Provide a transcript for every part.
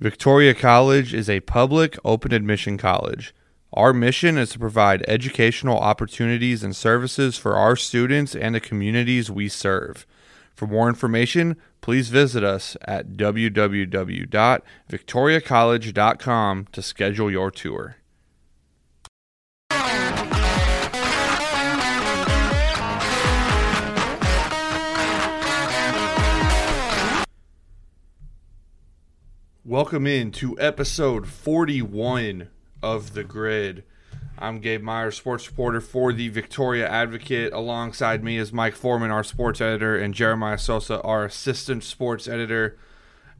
Victoria College is a public, open admission college. Our mission is to provide educational opportunities and services for our students and the communities we serve. For more information, please visit us at www.victoriacollege.com to schedule your tour. Welcome in to episode 41 of The Grid. I'm Gabe Meyer, sports reporter for the Victoria Advocate. Alongside me is Mike Foreman, our sports editor, and Jeremiah Sosa, our assistant sports editor.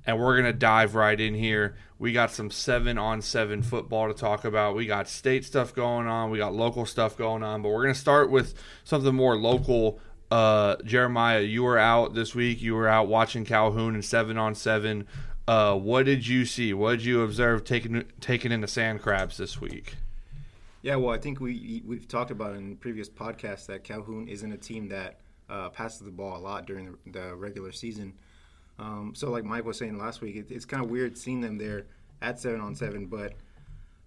And we're going to dive right in here. We got some seven on seven football to talk about. We got state stuff going on, we got local stuff going on, but we're going to start with something more local. Uh, Jeremiah, you were out this week. You were out watching Calhoun and seven on seven. Uh, what did you see? What did you observe taking taking in the sand crabs this week? Yeah, well, I think we we've talked about in previous podcasts that Calhoun isn't a team that uh, passes the ball a lot during the, the regular season. Um, so, like Mike was saying last week, it, it's kind of weird seeing them there at seven on seven. But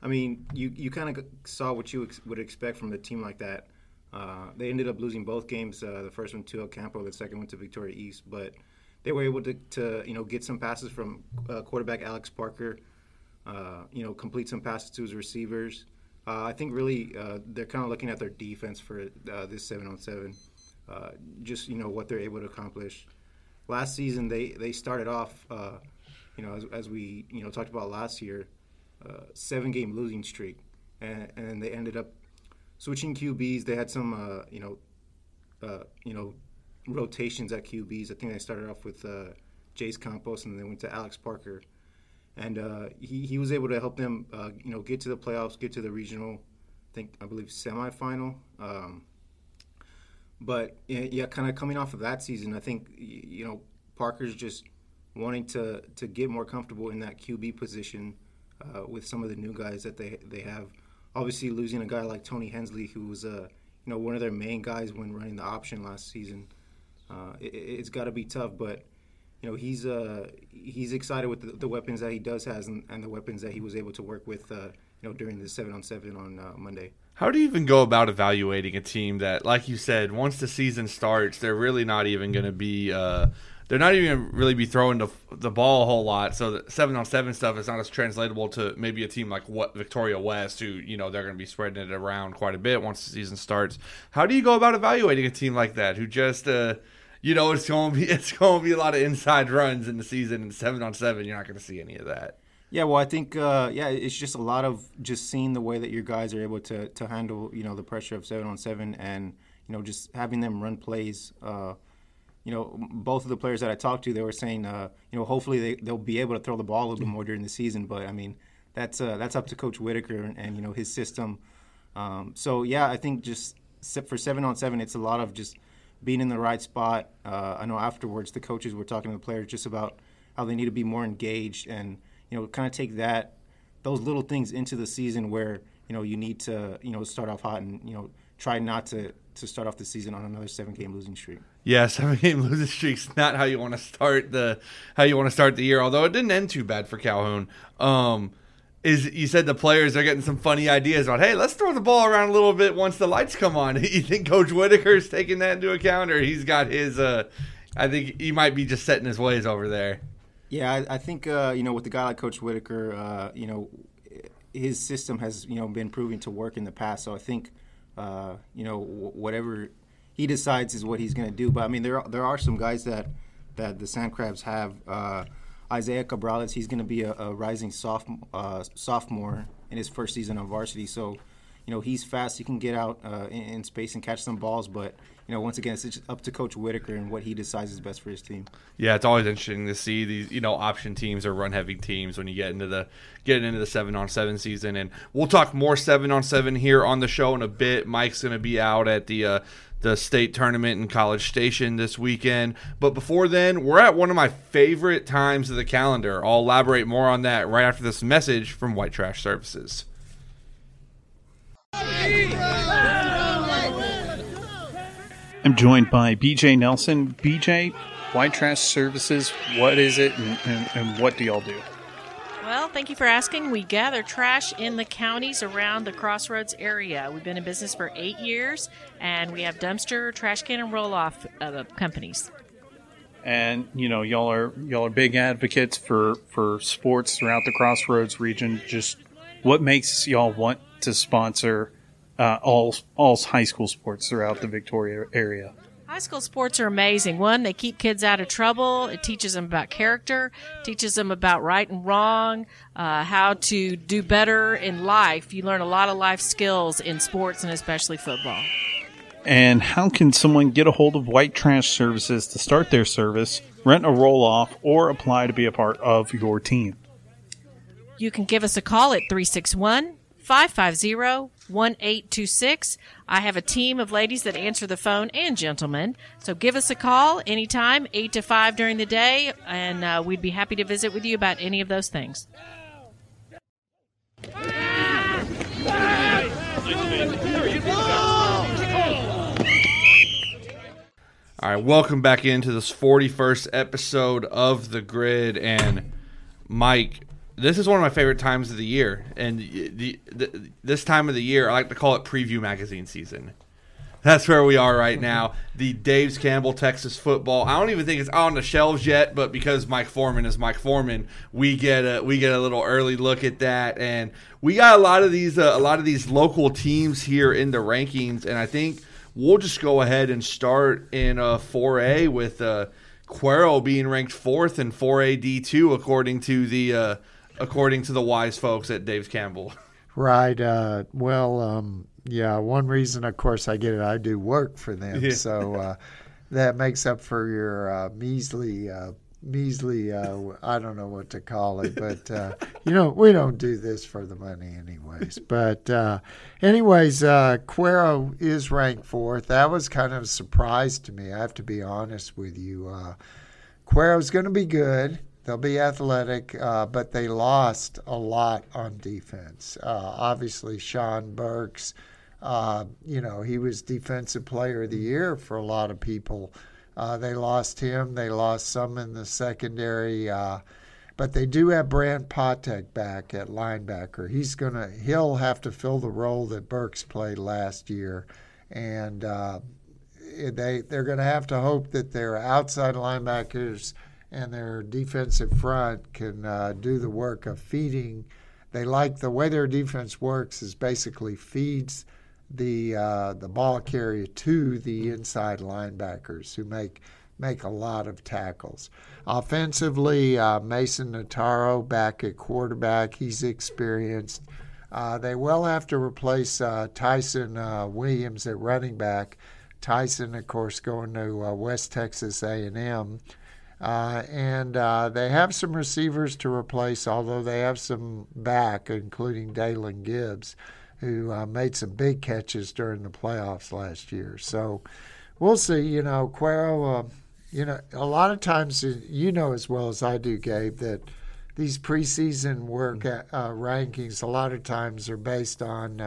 I mean, you you kind of saw what you ex- would expect from a team like that. Uh, they ended up losing both games. Uh, the first one to El Campo, the second one to Victoria East, but they were able to, to you know get some passes from uh, quarterback Alex Parker, uh, you know complete some passes to his receivers. Uh, I think really uh, they're kind of looking at their defense for uh, this seven on seven, uh, just you know what they're able to accomplish. Last season they they started off, you know as, as, we you know talked about last year, seven game losing streak, and, and they ended up switching QBs. They had some you know you know rotations at QBs. I think they started off with uh, Jace Campos and then they went to Alex Parker, and uh, he he was able to help them uh, you know get to the playoffs, get to the regional, I think I believe semifinal. Um, but yeah, kind of coming off of that season, I think you know Parker's just wanting to to get more comfortable in that QB position uh, with some of the new guys that they they have. Obviously, losing a guy like Tony Hensley, who was a uh, you know one of their main guys when running the option last season. Uh, it, has got to be tough, but you know he's uh, he's excited with the, the, weapons that he does has and, and, the weapons that he was able to work with uh, you know during the seven on seven on uh, Monday. How do you even go about evaluating a team that, like you said, once the season starts, they're really not even going to be uh, they're not even really be throwing the, the ball a whole lot. So the seven on seven stuff is not as translatable to maybe a team like what Victoria West, who you know they're going to be spreading it around quite a bit once the season starts. How do you go about evaluating a team like that who just uh, you know it's going to be it's going to be a lot of inside runs in the season and seven on seven. You're not going to see any of that. Yeah, well, I think uh, yeah, it's just a lot of just seeing the way that your guys are able to to handle you know the pressure of seven on seven and you know just having them run plays. Uh, you know, both of the players that I talked to, they were saying, uh, you know, hopefully they they'll be able to throw the ball a little bit more during the season. But I mean, that's uh, that's up to Coach Whitaker and, and you know his system. Um, so yeah, I think just for seven on seven, it's a lot of just being in the right spot. Uh, I know afterwards the coaches were talking to the players just about how they need to be more engaged and you know kind of take that those little things into the season where you know you need to you know start off hot and you know try not to to start off the season on another seven game losing streak. Yeah, seven game losing streak's not how you want to start the how you want to start the year. Although it didn't end too bad for Calhoun. Um, is you said the players are getting some funny ideas about hey let's throw the ball around a little bit once the lights come on. You think coach whitaker's taking that into account or he's got his uh i think he might be just setting his ways over there. Yeah i, I think uh you know with a guy like coach whitaker uh you know his system has you know been proving to work in the past. So i think uh you know whatever he decides is what he's going to do. But i mean there are, there are some guys that that the sand crabs have uh Isaiah Cabrales, he's going to be a, a rising sophomore, uh, sophomore in his first season on varsity. So, you know, he's fast. He can get out uh, in, in, space and catch some balls. But, you know, once again, it's up to Coach Whitaker and what he decides is best for his team. Yeah, it's always interesting to see these, you know, option teams or run heavy teams when you get into the getting into the seven on seven season. And we'll talk more seven on seven here on the show in a bit. Mike's going to be out at the uh, the state tournament in College Station this weekend. But before then, we're at one of my favorite times of the calendar. I'll elaborate more on that right after this message from White Trash Services. I'm joined by BJ Nelson. BJ, White Trash Services, what is it and, and, and what do y'all do? Well, thank you for asking. We gather trash in the counties around the Crossroads area. We've been in business for eight years, and we have dumpster, trash can, and roll off uh, companies. And you know, y'all are y'all are big advocates for for sports throughout the Crossroads region. Just what makes y'all want to sponsor uh, all all high school sports throughout the Victoria area? High school sports are amazing. One, they keep kids out of trouble. It teaches them about character, teaches them about right and wrong, uh, how to do better in life. You learn a lot of life skills in sports and especially football. And how can someone get a hold of White Trash Services to start their service, rent a roll off, or apply to be a part of your team? You can give us a call at 361 550 1826. I have a team of ladies that answer the phone and gentlemen. So give us a call anytime, 8 to 5 during the day, and uh, we'd be happy to visit with you about any of those things. All right, welcome back into this 41st episode of The Grid. And Mike, this is one of my favorite times of the year, and the, the, this time of the year, I like to call it preview magazine season. That's where we are right now. The Dave's Campbell Texas football. I don't even think it's on the shelves yet, but because Mike Foreman is Mike Foreman, we get a we get a little early look at that, and we got a lot of these uh, a lot of these local teams here in the rankings, and I think we'll just go ahead and start in uh, 4A with uh, Cuero being ranked fourth in 4A D2 according to the uh, according to the wise folks at Dave's Campbell. Right. Uh, well, um, yeah. One reason, of course, I get it. I do work for them, Yeah. so uh, that makes up for your uh, measly, uh, measly. Uh, I don't know what to call it, but uh, you know, we don't do this for the money, anyways. But uh, anyways, uh, Cuero is ranked fourth. That was kind of a surprise to me. I have to be honest with you. Uh, Cuero's going to be good. They'll be athletic, uh, but they lost a lot on defense. Uh, obviously, Sean Burks, uh, you know, he was Defensive Player of the Year for a lot of people. Uh, they lost him. They lost some in the secondary, uh, but they do have Brant Potek back at linebacker. He's gonna he'll have to fill the role that Burks played last year, and uh, they they're to have to hope that their outside linebackers and their defensive front can uh, do the work of feeding. They like the way their defense works is basically feeds the uh, the ball carrier to the inside linebackers who make make a lot of tackles. Offensively, uh, Mason Nataro back at quarterback. He's experienced. Uh, they will have to replace uh, Tyson uh, Williams at running back. Tyson, of course, going to West Texas A&M. Uh, and uh, they have some receivers to replace, although they have some back, including Dalen Gibbs, who uh, made some big catches during the playoffs last year. So we'll see. You know, Cuero, uh, you know, a lot of times, uh, you know as well as I do, Gabe, that these preseason work uh, rankings a lot of times are based on,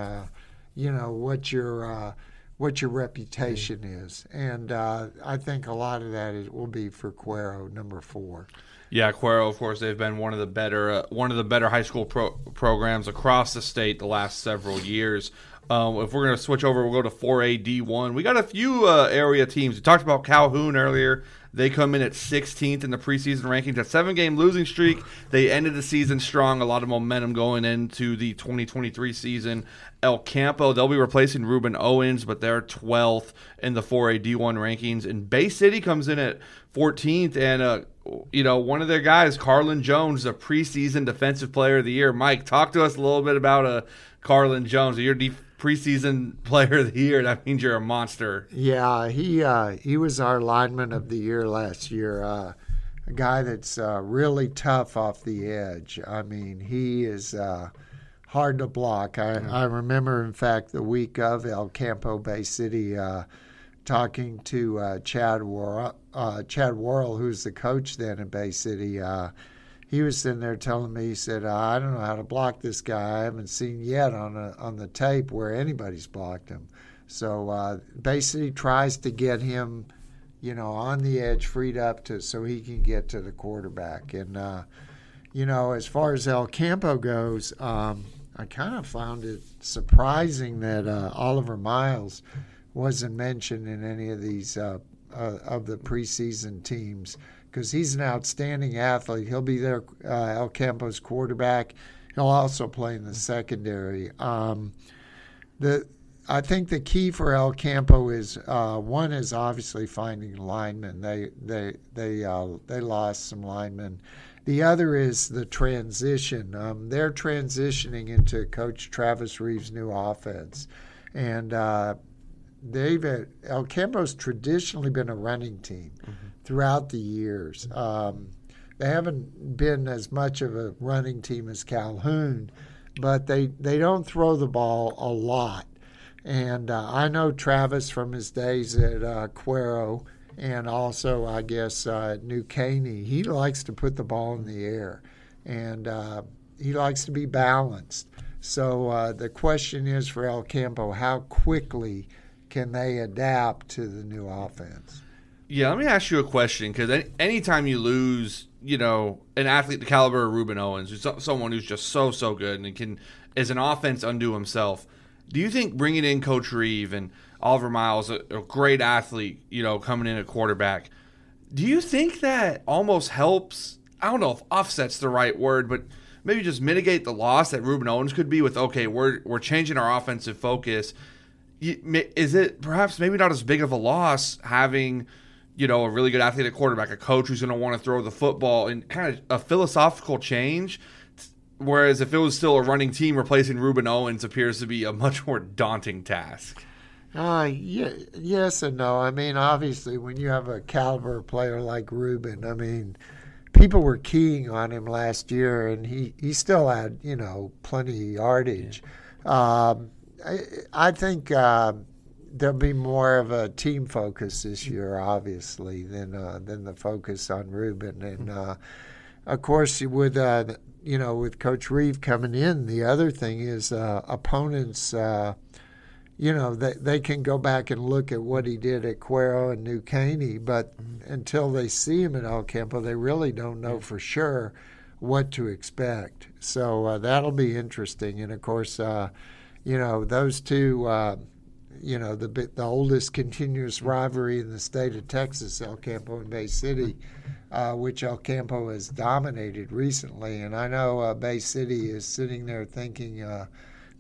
you know, what your uh, what your reputation is, and uh, I think a lot of that is, will be for Cuero, number four. Yeah, Cuero, of course, they've been one of the better uh, one of the better high school pro- programs across the state the last several years. Um, if we're going to switch over, we'll go to 4A D1. We got a few uh, area teams. We talked about Calhoun earlier. They come in at 16th in the preseason rankings. A seven game losing streak. They ended the season strong. A lot of momentum going into the 2023 season. El Campo, they'll be replacing Rueben Owens, but they're 12th in the 4A D1 rankings. And Bay City comes in at 14th. And, uh, you know, one of their guys, Carlin Jones, the preseason defensive player of the year. Mike, talk to us a little bit about uh, Carlin Jones. You're de- preseason player of the year. That means you're a monster. Yeah, he uh, he was our lineman of the year last year. Uh, a guy that's uh, really tough off the edge. I mean, he is uh, hard to block. I, I remember, in fact, the week of El Campo Bay City, uh, talking to uh, Chad Worrell, uh, Chad Worrell, who's the coach then in Bay City. He was sitting there telling me, he said, "I don't know how to block this guy. I haven't seen yet on a, on the tape where anybody's blocked him." So uh, City tries to get him, you know, on the edge, freed up to so he can get to the quarterback. And uh, you know, as far as El Campo goes, um, I kind of found it surprising that uh, Oliver Miles wasn't mentioned in any of these uh, uh, of the preseason teams because he's an outstanding athlete. He'll be their uh, El Campo's quarterback. He'll also play in the secondary. Um, the I think the key for El Campo is uh, one is obviously finding linemen. They they they uh, they lost some linemen. The other is the transition. Um, they're transitioning into Coach Travis Reeves' new offense, and uh, they've El Campo's traditionally been a running team mm-hmm. Throughout the years. Um, they haven't been as much of a running team as Calhoun, but they they don't throw the ball a lot. And uh, I know Travis from his days at uh, Cuero and also, I guess, uh, New Caney. He likes to put the ball in the air and uh, he likes to be balanced. So uh, the question is for El Campo how quickly can they adapt to the new offense? Yeah, let me ask you a question because any, anytime you lose, you know, an athlete the caliber of Rueben Owens, who's someone who's just so so good and can is an offense undo himself do you think bringing in Coach Reeve and Oliver Miles, a, a great athlete, you know, coming in at quarterback, do you think that almost helps? I don't know if offset's the right word, but maybe just mitigate the loss that Rueben Owens could be with. Okay, we're we're changing our offensive focus. Is it perhaps maybe not as big of a loss having? You know, a really good athlete at quarterback, a coach who's going to want to throw the football, and kind of a philosophical change Whereas if it was still a running team, replacing Rueben Owens appears to be a much more daunting task. Uh, yeah, yes and no. I mean, obviously, when you have a caliber player like Rueben, I mean, people were keying on him last year, and he, he still had, you know, plenty of yardage. Yeah. Um, I, I, think uh, there'll be more of a team focus this year, obviously, than uh, than the focus on Rueben. And, uh, of course, with uh, you know, with Coach Reeve coming in, the other thing is uh, opponents, uh, you know, they, they can go back and look at what he did at Cuero and New Caney, but mm-hmm. until they see him at El Campo, they really don't know for sure what to expect. So uh, that'll be interesting. And of course, uh, you know, those two uh, you know the the oldest continuous rivalry in the state of Texas, El Campo and Bay City, uh, which El Campo has dominated recently. And I know uh, Bay City is sitting there thinking uh,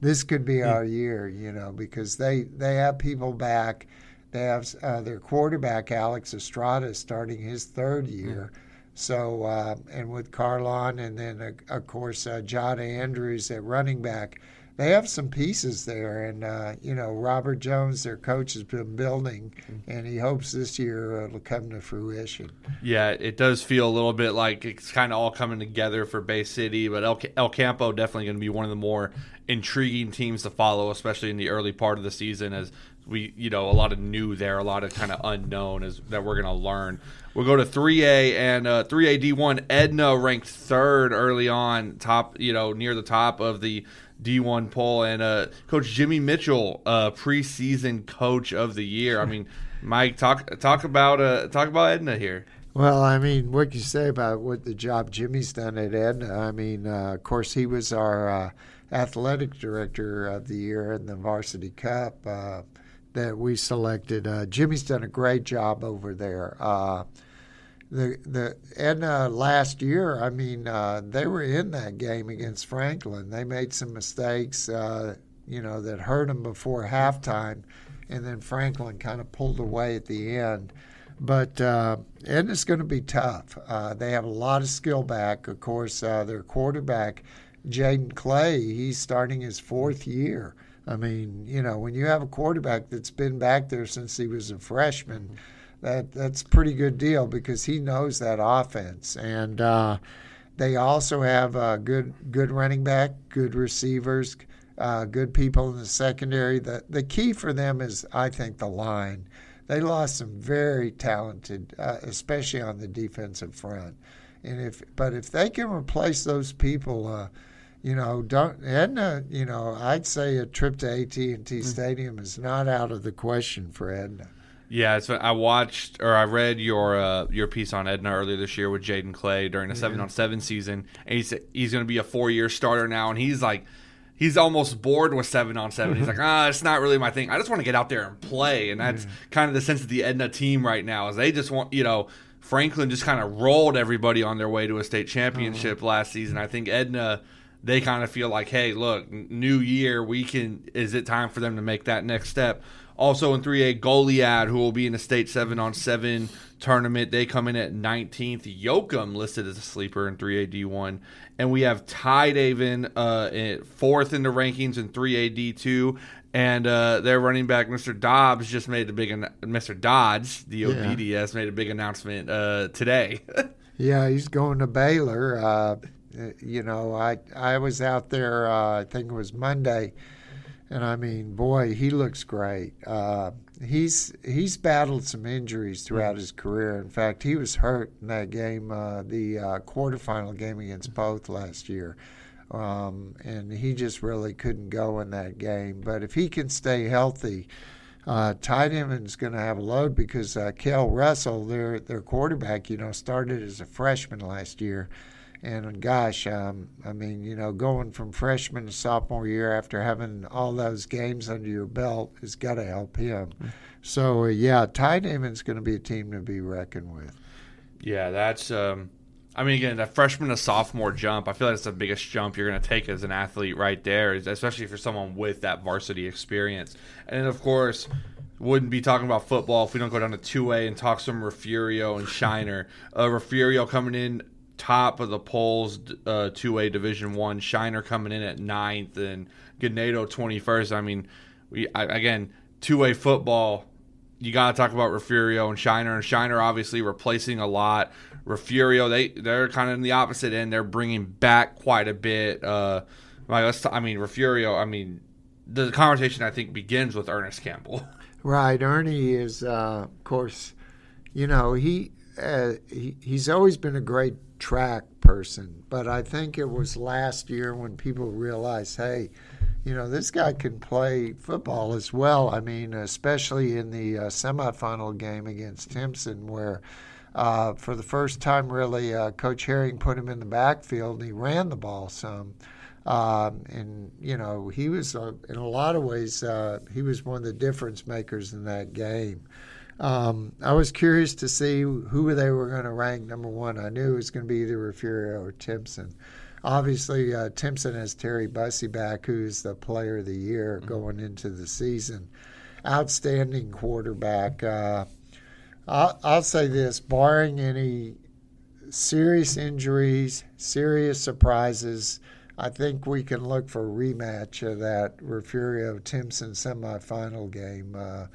this could be our year, you know, because they they have people back. They have uh, their quarterback Alex Estrada starting his third year. So uh, and with Carlon and then uh, of course John Andrews at running back they have some pieces there, and uh, you know Robert Jones, their coach, has been building, and he hopes this year it'll come to fruition. Yeah, it does feel a little bit like it's kind of all coming together for Bay City, but El, El Campo definitely going to be one of the more intriguing teams to follow, especially in the early part of the season, as we you know a lot of new there, a lot of kind of unknown as that we're going to learn. We'll go to 3A and uh, 3A D1. Edna ranked third early on, top you know near the top of the D1 poll, and uh, Coach Jimmy Mitchell, uh, preseason coach of the year. I mean, Mike, talk talk about uh, talk about Edna here. Well, I mean, what can you say about what the job Jimmy's done at Edna? I mean, uh, of course, he was our uh, athletic director of the year in the Varsity Cup uh, that we selected. Uh, Jimmy's done a great job over there. Uh, the the Edna last year, I mean, uh, they were in that game against Franklin. They made some mistakes, uh, you know, that hurt them before halftime, and then Franklin kind of pulled away at the end. But uh, Edna's going to be tough. Uh, they have a lot of skill back. Of course, uh, their quarterback, Jaden Clay, he's starting his fourth year. I mean, you know, when you have a quarterback that's been back there since he was a freshman that that's a pretty good deal because he knows that offense. And uh, they also have a good good running back, good receivers, uh, good people in the secondary. The the key for them is, I think, the line. They lost some very talented, uh, especially on the defensive front. And if but if they can replace those people. Uh, you know, don't Edna. You know, I'd say a trip to AT and T mm. Stadium is not out of the question for Edna. Yeah, it's, I watched or I read your uh, your piece on Edna earlier this year with Jaden Clay during the seven on seven season, and he said he's going to be a four year starter now, and he's like. He's almost bored with seven on seven. He's like, ah, it's not really my thing. I just want to get out there and play, and that's kind of the sense of the Edna team right now. Is they just want, you know, Franklin just kind of rolled everybody on their way to a state championship last season. I think Edna, they kind of feel like, hey, look, new year, we can. Is it time for them to make that next step? Also in 3A, Goliad, who will be in the state 7 on 7 tournament. They come in at 19th. Yoakum listed as a sleeper in 3A D1. And we have Tidehaven uh, fourth in the rankings in 3A D2. And uh, their running back, Mr. Dobbs, just made a big, an- Mr. Dodds, D O D D S, made a big announcement uh, today. Yeah, he's going to Baylor. Uh, you know, I I was out there. Uh, I think it was Monday, and I mean, boy, he looks great. Uh, he's he's battled some injuries throughout his career. In fact, he was hurt in that game, uh, the uh, quarterfinal game against Poth last year. Um, and he just really couldn't go in that game. But if he can stay healthy, uh, Tidehaven's going to have a load because uh, Kel Russell, their their quarterback, you know, started as a freshman last year, and gosh, um, I mean, you know, going from freshman to sophomore year after having all those games under your belt has got to help him. So uh, yeah, Tidehaven's going to be a team to be reckoned with. Yeah, that's. Um, I mean, again, that freshman to sophomore jump. I feel like it's the biggest jump you're going to take as an athlete, right there, especially for someone with that varsity experience. And of course, wouldn't be talking about football if we don't go down to two A and talk some Refugio and Shiner. Uh, Refugio coming in top of the polls, uh, two A Division One. Shiner coming in at ninth, and Ganado twenty first. I mean, we I, again two A football you got to talk about Refugio and Shiner, and Shiner obviously replacing a lot. Refugio, they they're kind of in the opposite end. They're bringing back quite a bit. Uh, like let's, t- I mean, Refugio. I mean, the conversation I think begins with Ernest Campbell. Right, Ernie is, uh, of course, you know he, uh, he he's always been a great track person, but I think it was last year when people realized, hey, you know, this guy can play football as well. I mean, especially in the uh, semifinal game against Timpson, where uh, for the first time, really, uh, Coach Herring put him in the backfield and he ran the ball some. Um, and you know he was uh, in a lot of ways uh, he was one of the difference makers in that game. Um, I was curious to see who they were going to rank number one. I knew it was going to be either Refugio or Timpson. Obviously, uh, Timpson has Terry Bussey back, who's the player of the year going into the season. Outstanding quarterback. Uh, I'll, I'll say this: barring any serious injuries, serious surprises, I think we can look for a rematch of that Refugio Timpson semifinal game uh,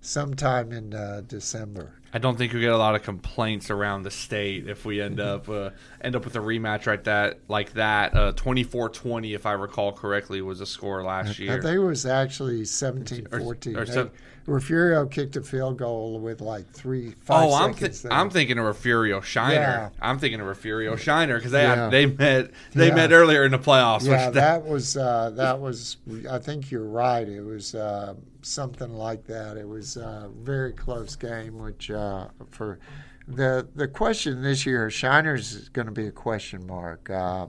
sometime in uh, December. I don't think we get a lot of complaints around the state if we end up uh, end up with a rematch right that like that. Uh, 24-20, if I recall correctly, was a score last year. I think it was actually 17-14. or They- so- Refugio kicked a field goal with like three, five Oh, I'm there. I'm thinking of Refugio Shiner. Yeah. I'm thinking of Refugio Shiner because they Yeah. they met they Yeah. met earlier in the playoffs. yeah, which that was uh, that was. I think you're right. It was uh, something like that. It was a very close game, which uh, for the the question this year, Shiners is going to be a question mark. Uh,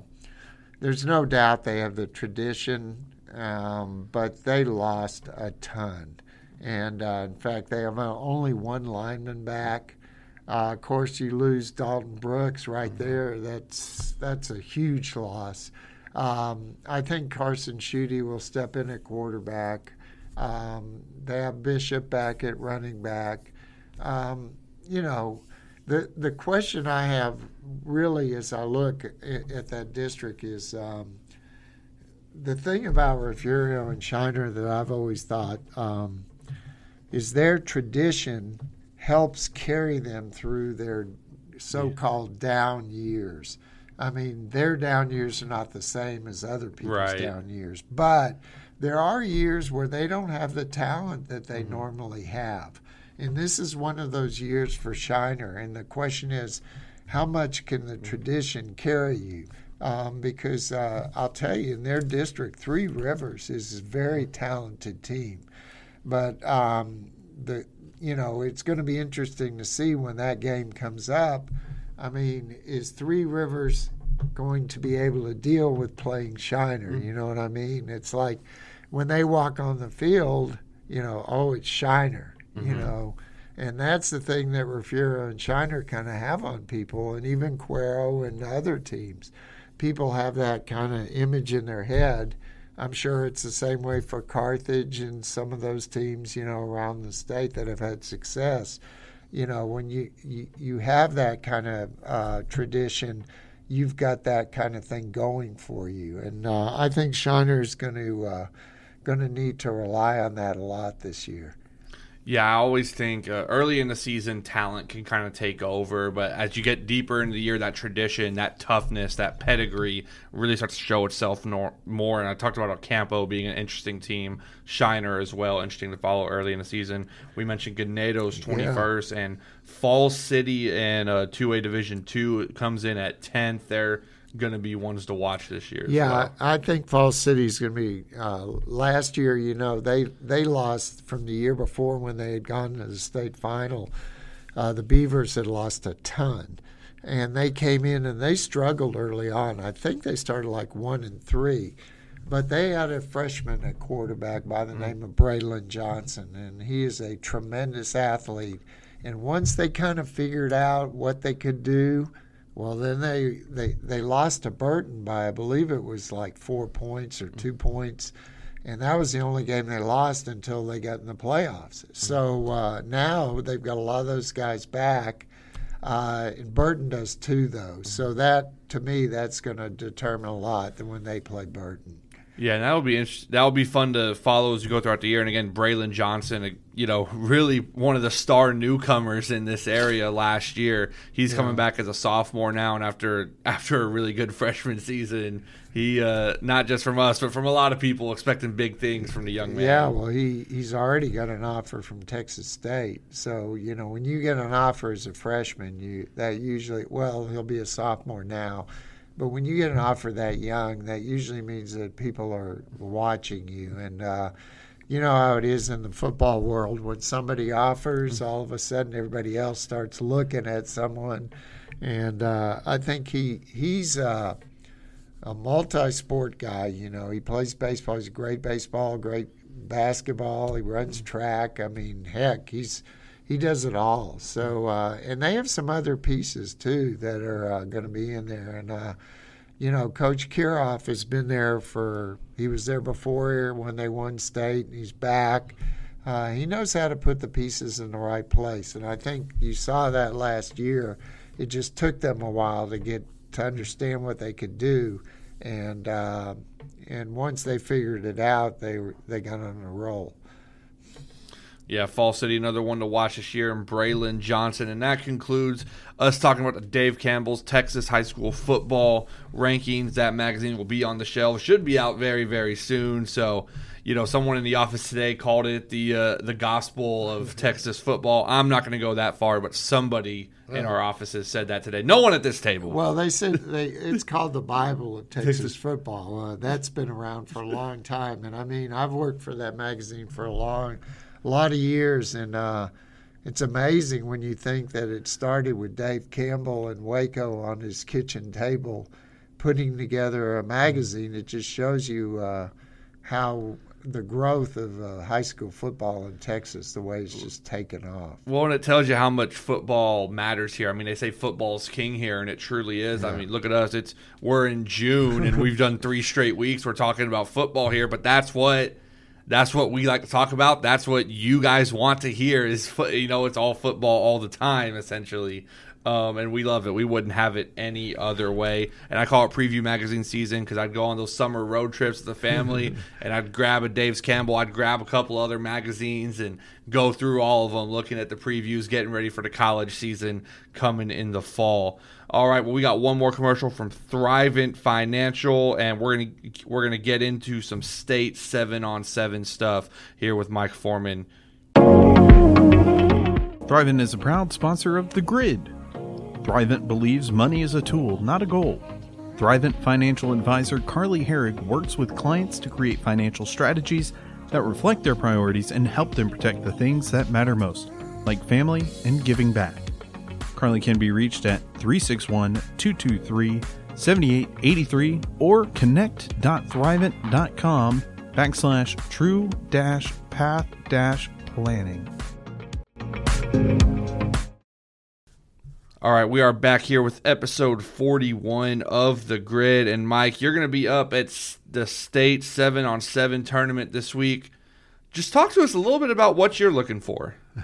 there's no doubt they have the tradition, um, but they lost a ton, and uh, in fact, they have only one lineman back. Uh, of course, you lose Dalton Brooks right there. That's that's a huge loss. Um, I think Carson Schutte will step in at quarterback. Um, they have Bishop back at running back. Um, you know, the the question I have really as I look at, at that district is um, the thing about Refugio and Shiner that I've always thought um, is their tradition helps carry them through their so-called down years. I mean, their down years are not the same as other people's Right. down years, but there are years where they don't have the talent that they normally have. And this is one of those years for Shiner. And the question is, how much can the tradition carry you? Um, because uh, I'll tell you, in their district, Three Rivers is a very talented team. But um, the you know it's going to be interesting to see when that game comes up. I mean, is Three Rivers going to be able to deal with playing Shiner? You know what I mean? It's like when they walk on the field, you know, oh, it's Shiner, you know. And that's the thing that Refugio and Shiner kind of have on people, and even Cuero and other teams. People have that kind of image in their head. I'm sure it's the same way for Carthage and some of those teams, you know, around the state that have had success. You know, when you, you, you have that kind of uh, tradition, you've got that kind of thing going for you. And uh, I think Shiner's going to uh, going to need to rely on that a lot this year. Yeah, I always think uh, early in the season, talent can kind of take over, but as you get deeper into the year, that tradition, that toughness, that pedigree really starts to show itself nor- more. And I talked about Campo being an interesting team, Shiner as well, interesting to follow early in the season. We mentioned Ganado's 21st, and Falls City in uh, 2A Division 2 comes in at 10th. They're going to be ones to watch this year. Yeah, well. I think Falls City's going to be. Uh, last year, you know, they they lost from the year before when they had gone to the state final. Uh, the Beavers had lost a ton, and they came in and they struggled early on. I think they started like one and three, but they had a freshman at quarterback by the name of Braylon Johnson, and he is a tremendous athlete. And once they kind of figured out what they could do, well, then they, they, they lost to Burton by, I believe it was like four points or two points. And that was the only game they lost until they got in the playoffs. So uh, now they've got a lot of those guys back. Uh, and Burton does too, though. So that, to me, that's going to determine a lot when they play Burton. Yeah, and that'll be interesting. That'll be fun to follow as you go throughout the year. And again, Braylon Johnson, you know, really one of the star newcomers in this area last year. He's coming back as a sophomore now, and after after a really good freshman season, he uh, not just from us, but from a lot of people expecting big things from the young man. Yeah, well, he, he's already got an offer from Texas State. So, you know, when you get an offer as a freshman, you that usually, well, he'll be a sophomore now. But when you get an offer that young, that usually means that people are watching you. And, uh, you know how it is in the football world when somebody offers, all of a sudden everybody else starts looking at someone. And uh, I think he he's. Uh, a multi-sport guy. You know, he plays baseball. He's a great baseball, great basketball. He runs track. I mean, heck, he's he does it all. So, uh, and they have some other pieces too that are uh, going to be in there. And uh, you know, Coach Kiroff has been there for. He was there before when they won state, and he's back. Uh, he knows how to put the pieces in the right place, and I think you saw that last year. It just took them a while to get to understand what they could do, and uh, and once they figured it out, they they got on a roll. Yeah, Fall City, another one to watch this year, and Braylon Johnson. And that concludes us talking about the Dave Campbell's Texas high school football rankings. That magazine will be on the shelf, should be out very, very soon. So, you know, someone in the office today called it the uh, the gospel of Texas football. I'm not going to go that far, but somebody in our offices said that today. No one at this table. Well, they said they, it's called the Bible of Texas football. Uh, that's been around for a long time, and I mean, I've worked for that magazine for a long, a lot of years, and uh, it's amazing when you think that it started with Dave Campbell and Waco on his kitchen table, putting together a magazine. It just shows you uh, how the growth of uh, high school football in Texas, the way it's just taken off. Well, and it tells you how much football matters here. I mean, they say football's king here, and it truly is. I mean, look at us. It's we're in June, and we've done three straight weeks. We're talking about football here, but that's what that's what we like to talk about. That's what you guys want to hear. Is you know, it's all football all the time, essentially. Um, and we love it. We wouldn't have it any other way. And I call it preview magazine season because I'd go on those summer road trips with the family, and I'd grab a Dave's Campbell. I'd grab a couple other magazines and go through all of them, looking at the previews, getting ready for the college season coming in the fall. All right, well, we got one more commercial from Thrivent Financial, and we're gonna we're gonna get into some state seven on seven stuff here with Mike Foreman. Thrivent is a proud sponsor of The Grid. Thrivent believes money is a tool, not a goal. Thrivent financial advisor Carly Herrig works with clients to create financial strategies that reflect their priorities and help them protect the things that matter most, like family and giving back. Carly can be reached at 361 223 7883 or connect.thrivent.com backslash true dash path dash planning. All right, we are back here with episode 41 of The Grid. And Mike, you're going to be up at the state 7 on 7 tournament this week. Just talk to us a little bit about what you're looking for.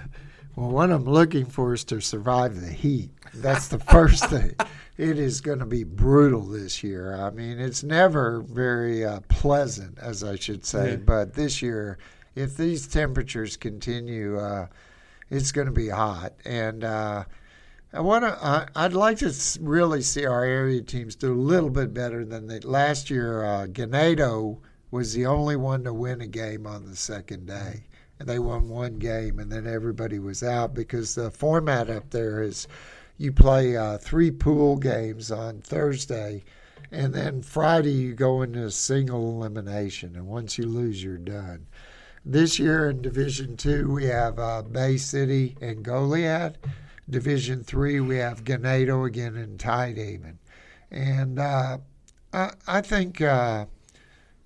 Well, what I'm looking for is to survive the heat. That's the first thing. It is going to be brutal this year. I mean, it's never very uh, pleasant, as I should say. Yeah. But this year, if these temperatures continue, uh, it's going to be hot. And uh, I want to. Uh, I'd like to really see our area teams do a little bit better than they last year. Uh, Ganado was the only one to win a game on the second day, and they won one game, and then everybody was out because the format up there is you play uh, three pool games on Thursday, and then Friday you go into a single elimination, and once you lose, you're done. This year in Division Two, we have uh, Bay City and Goliad. Division Three, we have Ganado again and Tidehaven, and uh, I, I think uh,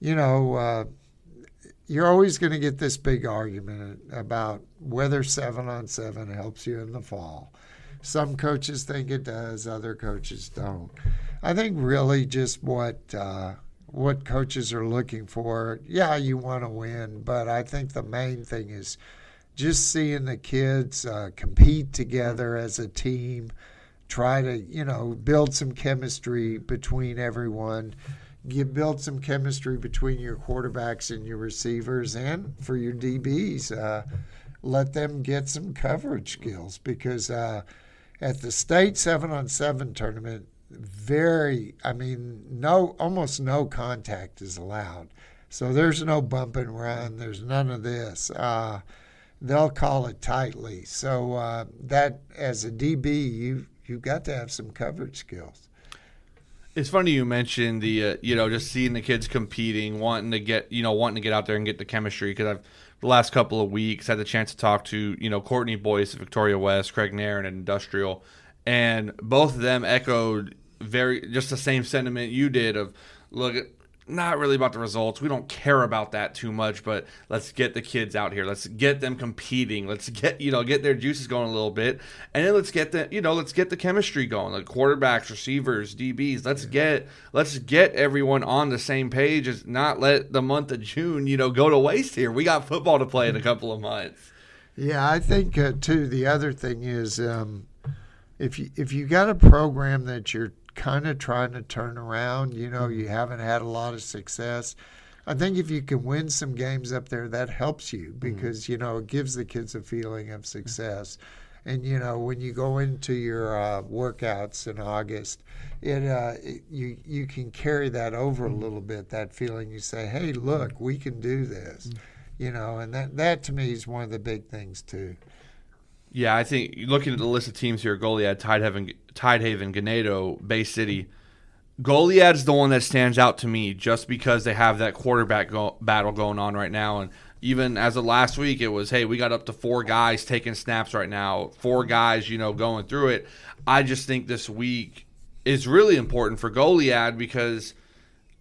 you know uh, you're always going to get this big argument about whether seven on seven helps you in the fall. Some coaches think it does, other coaches don't. I think really just what uh, what coaches are looking for. Yeah, you want to win, but I think the main thing is just seeing the kids uh, compete together as a team, try to you know build some chemistry between everyone. Build some chemistry between your quarterbacks and your receivers, and for your DBs, uh, let them get some coverage skills because uh, at the state seven on seven tournament, very, I mean, no, almost no contact is allowed. So there's no bump and run. There's none of this. Uh, they'll call it tightly. So uh, that, as a DB, you you've got to have some coverage skills. It's funny you mentioned the uh, you know just seeing the kids competing, wanting to get you know wanting to get out there and get the chemistry because I've the last couple of weeks had the chance to talk to you know Courtney Boyce Victoria West, Craig Nairn at Industrial, and both of them echoed very just the same sentiment you did of look not really about the results. We don't care about that too much, but let's get the kids out here. Let's get them competing. Let's get you know get their juices going a little bit, and then let's get the you know let's get the chemistry going. Like quarterbacks, receivers, DBs. Let's get let's get everyone on the same page. Is not let the month of June you know go to waste here. We got football to play in a couple of months. Yeah, I think uh, too. The other thing is, um, if you if you got a program that you're kind of trying to turn around, you know, mm-hmm. you haven't had a lot of success. I think if you can win some games up there, that helps you mm-hmm. because you know it gives the kids a feeling of success. And you know, when you go into your uh, workouts in August, it, uh, it you you can carry that over a mm-hmm. little bit. That feeling, you say, "Hey, look, we can do this." You know, and that that to me is one of the big things too. Yeah, I think looking at the list of teams here, Goliad, Tidehaven, Tidehaven, Ganado, Bay City. Goliad's the one that stands out to me just because they have that quarterback go- battle going on right now. And even as of last week, it was, hey, we got up to four guys taking snaps right now, four guys, you know, going through it. I just think this week is really important for Goliad because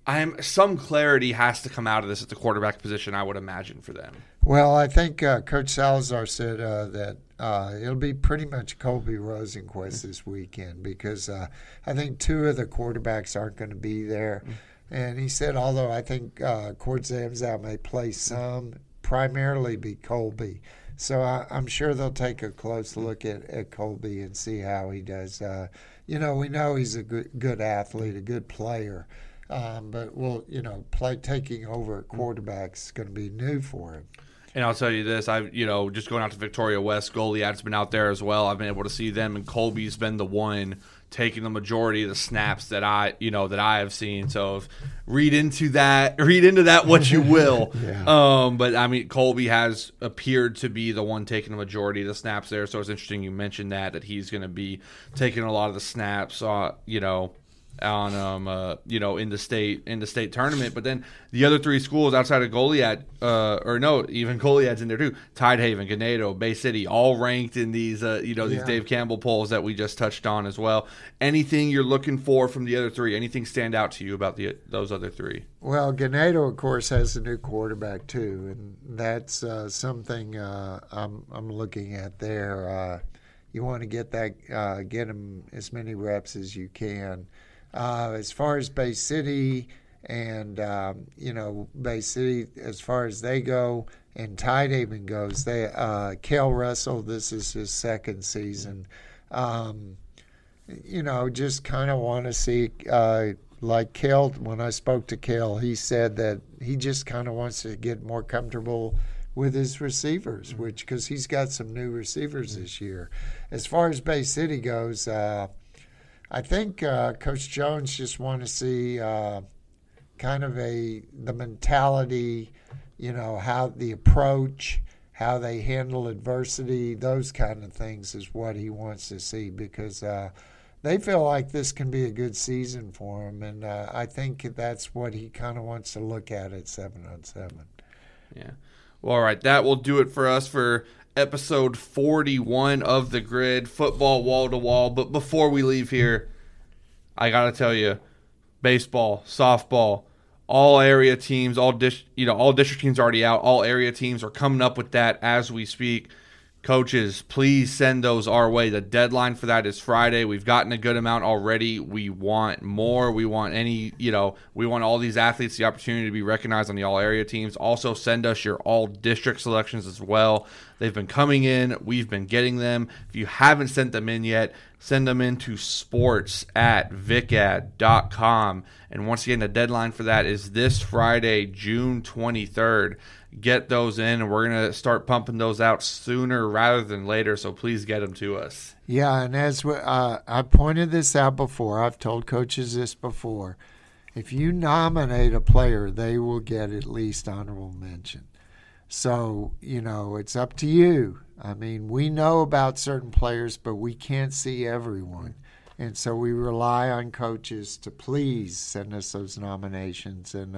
I'm some clarity has to come out of this at the quarterback position. I would imagine for them. Well, I think uh, Coach Salazar said uh, that uh, it'll be pretty much Colby Rosenquist this weekend because uh, I think two of the quarterbacks aren't going to be there. And he said, although I think uh, Cord Zamzow may play some, primarily be Colby. So I, I'm sure they'll take a close look at, at Colby and see how he does. Uh, you know, we know he's a good, good athlete, a good player. Um, but well, you know, play taking over at quarterback's going to be new for him. And I'll tell you this, I've you know just going out to Victoria West, Goliad's been out there as well. I've been able to see them, and Colby's been the one taking the majority of the snaps that I you know that I have seen. So if, read into that, read into that what you will. Yeah. Um, but I mean, Colby has appeared to be the one taking the majority of the snaps there. So it's interesting you mentioned that that he's going to be taking a lot of the snaps. Uh, you know. On um uh, you know in the state in the state tournament. But then the other three schools outside of Goliad, uh, or no, even Goliad's in there too. Tidehaven, Ganado, Bay City, all ranked in these uh, you know these Yeah. Dave Campbell polls that we just touched on as well. Anything you're looking for from the other three? Anything stand out to you about the those other three? Well, Ganado, of course, has a new quarterback too, and that's uh, something uh, I'm I'm looking at there. Uh, you want to get that, uh, get him as many reps as you can. Uh, as far as Bay City and um, you know Bay City, as far as they go, and Tidehaven goes, they uh, Kel Russell. This is his second season. Um, you know, just kind of want to see, uh, like Kel, when I spoke to Kel, he said that he just kind of wants to get more comfortable with his receivers, which because he's got some new receivers this year. As far as Bay City goes, uh, I think uh, Coach Jones just want to see uh, kind of a the mentality, you know, how the approach, how they handle adversity, those kind of things is what he wants to see because uh, they feel like this can be a good season for him, and uh, I think that's what he kind of wants to look at at seven on seven. Yeah. Well, all right. That will do it for us for episode 41 of The Grid, football wall to wall. But before we leave here, I got to tell you baseball, softball, all area teams, all dis- you know, all district teams are already out. All area teams are coming up with that as we speak. Coaches, please send those our way. The deadline for that is Friday. We've gotten a good amount already. We want more. We want any, you know, we want all these athletes the opportunity to be recognized on the all area teams. Also, send us your all district selections as well. They've been coming in. We've been getting them. If you haven't sent them in yet, send them in to sports at vicad.com. And once again, the deadline for that is this Friday, June 23rd get those in, and we're going to start pumping those out sooner rather than later. So please get them to us. Yeah, and as we, uh, I pointed this out before, I've told coaches this before. If you nominate a player, they will get at least honorable mention. So, you know, it's up to you. I mean, we know about certain players, but we can't see everyone. And so we rely on coaches to please send us those nominations. And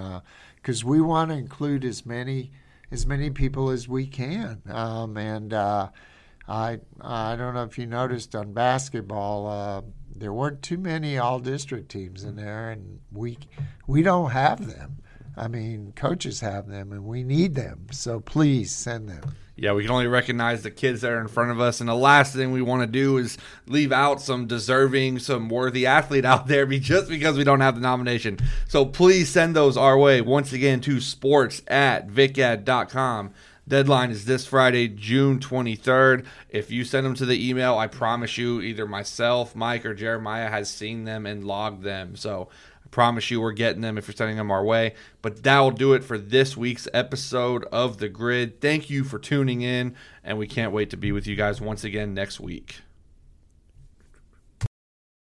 because we want to include as many as many people as we can. Um, and uh, I I don't know if you noticed on basketball, uh, there weren't too many all district teams in there, and we we don't have them. I mean, coaches have them, and we need them. So please send them. Yeah, we can only recognize the kids that are in front of us. And the last thing we want to do is leave out some deserving, some worthy athlete out there just because we don't have the nomination. So please send those our way once again to sports at vicad.com. Deadline is this Friday, June 23rd. If you send them to the email, I promise you either myself, Mike, or Jeremiah has seen them and logged them. So promise you we're getting them if you're sending them our way. But that will do it for this week's episode of The Grid. Thank you for tuning in, and we can't wait to be with you guys once again next week.